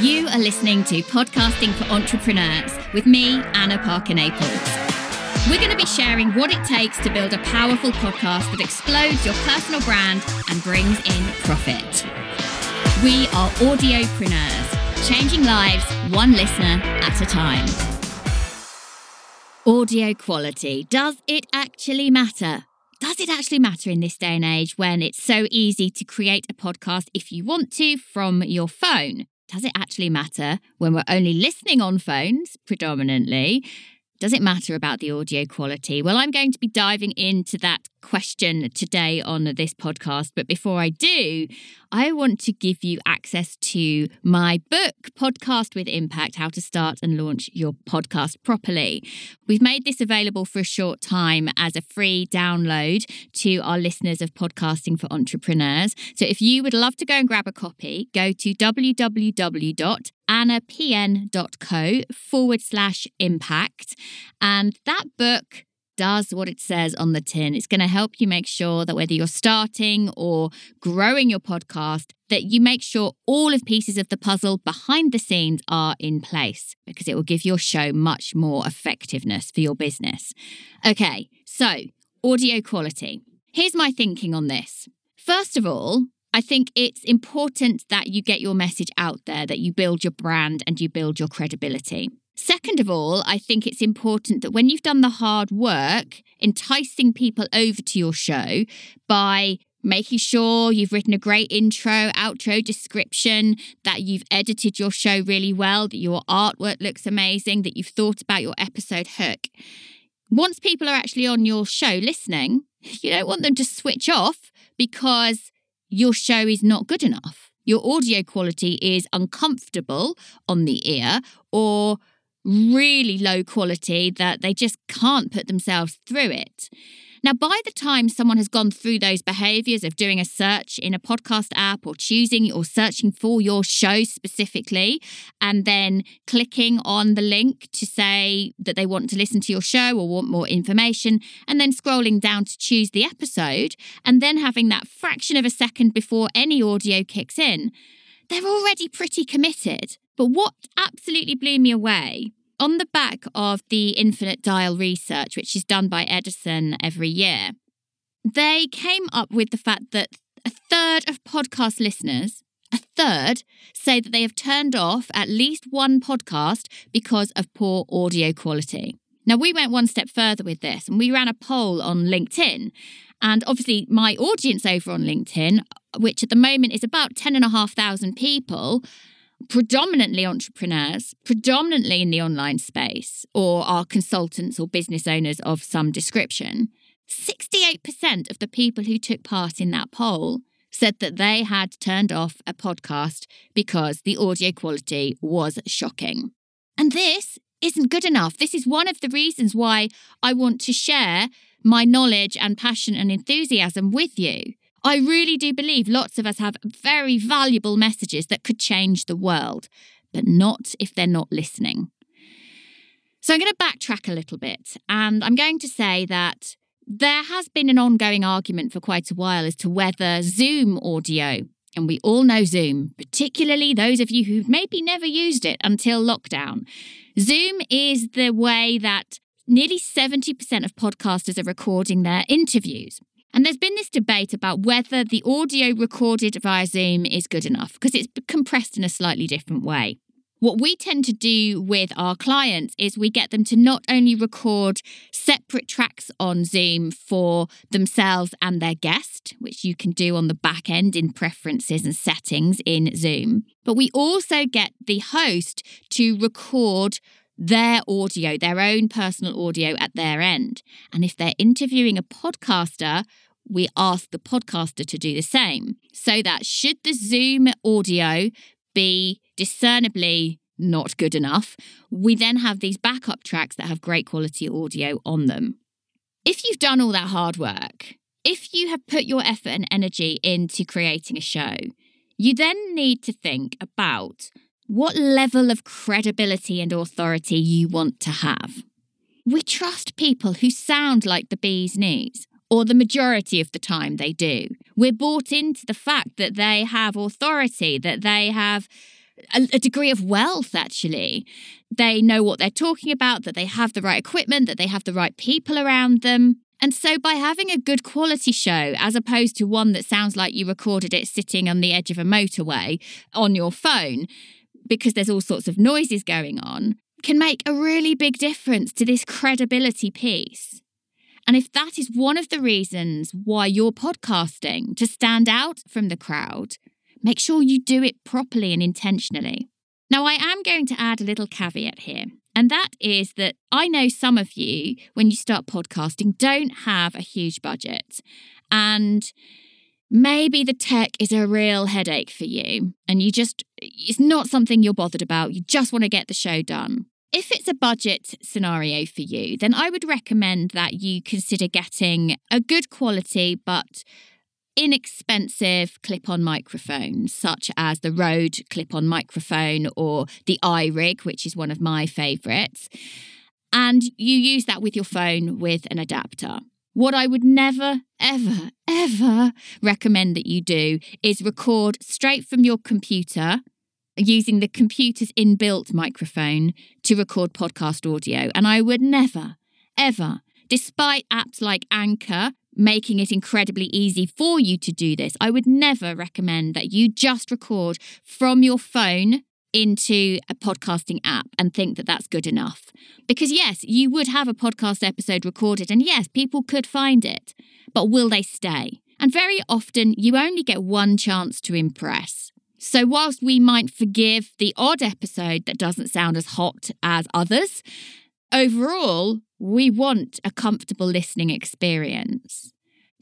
You are listening to Podcasting for Entrepreneurs with me, Anna Parker Naples. We're going to be sharing what it takes to build a powerful podcast that explodes your personal brand and brings in profit. We are audiopreneurs, changing lives one listener at a time. Audio quality. Does it actually matter? Does it actually matter in this day and age when it's so easy to create a podcast if you want to from your phone? Does it actually matter when we're only listening on phones predominantly? Does it matter about the audio quality? Well, I'm going to be diving into that question today on this podcast. But before I do, I want to give you access to my book, Podcast with Impact How to Start and Launch Your Podcast Properly. We've made this available for a short time as a free download to our listeners of Podcasting for Entrepreneurs. So if you would love to go and grab a copy, go to www annapn.co forward slash impact. And that book does what it says on the tin. It's going to help you make sure that whether you're starting or growing your podcast, that you make sure all of pieces of the puzzle behind the scenes are in place because it will give your show much more effectiveness for your business. Okay, so audio quality. Here's my thinking on this. First of all, I think it's important that you get your message out there, that you build your brand and you build your credibility. Second of all, I think it's important that when you've done the hard work, enticing people over to your show by making sure you've written a great intro, outro, description, that you've edited your show really well, that your artwork looks amazing, that you've thought about your episode hook. Once people are actually on your show listening, you don't want them to switch off because your show is not good enough. Your audio quality is uncomfortable on the ear or really low quality that they just can't put themselves through it. Now, by the time someone has gone through those behaviors of doing a search in a podcast app or choosing or searching for your show specifically, and then clicking on the link to say that they want to listen to your show or want more information, and then scrolling down to choose the episode, and then having that fraction of a second before any audio kicks in, they're already pretty committed. But what absolutely blew me away on the back of the infinite dial research, which is done by Edison every year, they came up with the fact that a third of podcast listeners, a third, say that they have turned off at least one podcast because of poor audio quality. Now, we went one step further with this and we ran a poll on LinkedIn. And obviously, my audience over on LinkedIn, which at the moment is about 10,500 people, predominantly entrepreneurs, predominantly in the online space, or are consultants or business owners of some description, 68% of the people who took part in that poll said that they had turned off a podcast because the audio quality was shocking. And this isn't good enough. This is one of the reasons why I want to share my knowledge and passion and enthusiasm with you. I really do believe lots of us have very valuable messages that could change the world, but not if they're not listening. So I'm going to backtrack a little bit and I'm going to say that there has been an ongoing argument for quite a while as to whether Zoom audio, and we all know Zoom, particularly those of you who've maybe never used it until lockdown. Zoom is the way that nearly 70% of podcasters are recording their interviews. And there's been this debate about whether the audio recorded via Zoom is good enough because it's compressed in a slightly different way. What we tend to do with our clients is we get them to not only record separate tracks on Zoom for themselves and their guest, which you can do on the back end in preferences and settings in Zoom, but we also get the host to record their audio, their own personal audio at their end. And if they're interviewing a podcaster, we ask the podcaster to do the same so that should the Zoom audio be discernibly not good enough, we then have these backup tracks that have great quality audio on them. If you've done all that hard work, if you have put your effort and energy into creating a show, you then need to think about what level of credibility and authority you want to have. We trust people who sound like the bee's knees, or the majority of the time they do. We're bought into the fact that they have authority, that they have a, a, degree of wealth, actually. They know what they're talking about, that they have the right equipment, that they have the right people around them. And so, by having a good quality show, as opposed to one that sounds like you recorded it sitting on the edge of a motorway on your phone, because there's all sorts of noises going on, can make a really big difference to this credibility piece. And if that is one of the reasons why you're podcasting to stand out from the crowd, make sure you do it properly and intentionally. Now, I am going to add a little caveat here, and that is that I know some of you, when you start podcasting, don't have a huge budget. And maybe the tech is a real headache for you, and you just, it's not something you're bothered about. You just want to get the show done. If it's a budget scenario for you, then I would recommend that you consider getting a good quality but inexpensive clip on microphones, such as the Rode clip on microphone or the iRig, which is one of my favourites. And you use that with your phone with an adapter. What I would never, ever, ever recommend that you do is record straight from your computer using the computer's inbuilt microphone to record podcast audio. And I would never, ever, despite apps like Anchor making it incredibly easy for you to do this. I would never recommend that you just record from your phone into a podcasting app and think that that's good enough. Because, yes, you would have a podcast episode recorded, and yes, people could find it, but will they stay? And very often, you only get one chance to impress. So, whilst we might forgive the odd episode that doesn't sound as hot as others, overall, we want a comfortable listening experience.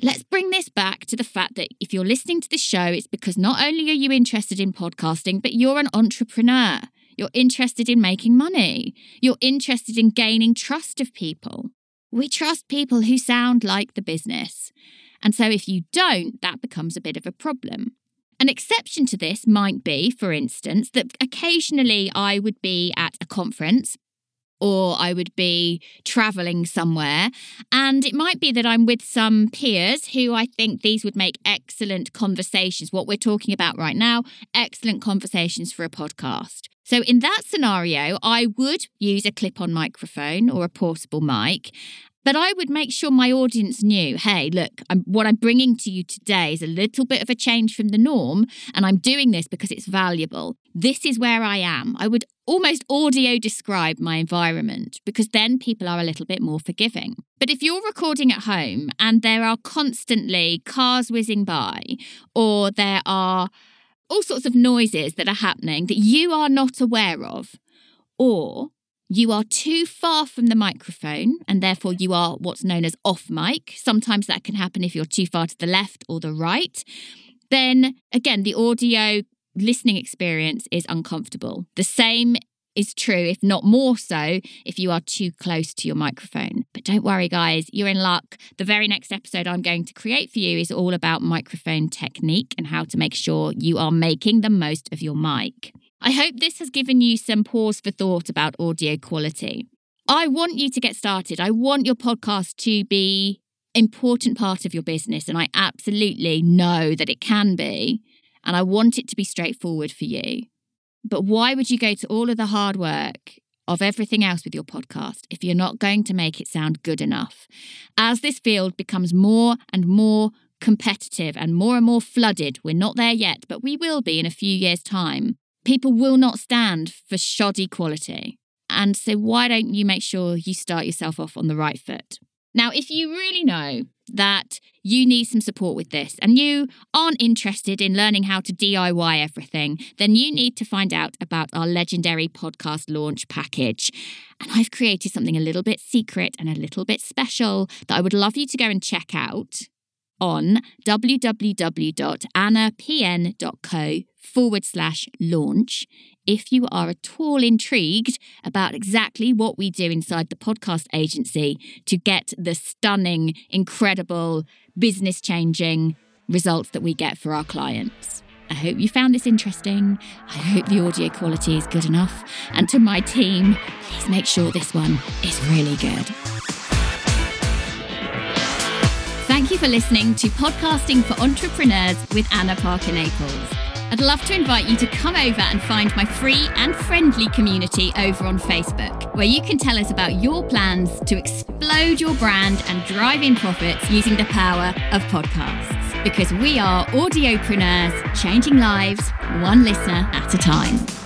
Let's bring this back to the fact that if you're listening to the show, it's because not only are you interested in podcasting, but you're an entrepreneur. You're interested in making money. You're interested in gaining trust of people. We trust people who sound like the business. And so if you don't, that becomes a bit of a problem. An exception to this might be, for instance, that occasionally I would be at a conference or I would be traveling somewhere. And it might be that I'm with some peers who I think these would make excellent conversations. What we're talking about right now, excellent conversations for a podcast. So, in that scenario, I would use a clip on microphone or a portable mic. But I would make sure my audience knew hey, look, I'm, what I'm bringing to you today is a little bit of a change from the norm, and I'm doing this because it's valuable. This is where I am. I would almost audio describe my environment because then people are a little bit more forgiving. But if you're recording at home and there are constantly cars whizzing by, or there are all sorts of noises that are happening that you are not aware of, or you are too far from the microphone and therefore you are what's known as off mic. Sometimes that can happen if you're too far to the left or the right. Then again, the audio listening experience is uncomfortable. The same is true, if not more so, if you are too close to your microphone. But don't worry, guys, you're in luck. The very next episode I'm going to create for you is all about microphone technique and how to make sure you are making the most of your mic. I hope this has given you some pause for thought about audio quality. I want you to get started. I want your podcast to be important part of your business and I absolutely know that it can be and I want it to be straightforward for you. But why would you go to all of the hard work of everything else with your podcast if you're not going to make it sound good enough? As this field becomes more and more competitive and more and more flooded, we're not there yet, but we will be in a few years' time people will not stand for shoddy quality. And so, why don't you make sure you start yourself off on the right foot? Now, if you really know that you need some support with this and you aren't interested in learning how to DIY everything, then you need to find out about our legendary podcast launch package. And I've created something a little bit secret and a little bit special that I would love you to go and check out on www.annapn.co forward slash launch if you are at all intrigued about exactly what we do inside the podcast agency to get the stunning, incredible, business changing results that we get for our clients. I hope you found this interesting. I hope the audio quality is good enough. And to my team, please make sure this one is really good. Thank you for listening to Podcasting for Entrepreneurs with Anna Parker Naples. I'd love to invite you to come over and find my free and friendly community over on Facebook, where you can tell us about your plans to explode your brand and drive in profits using the power of podcasts. Because we are audiopreneurs changing lives one listener at a time.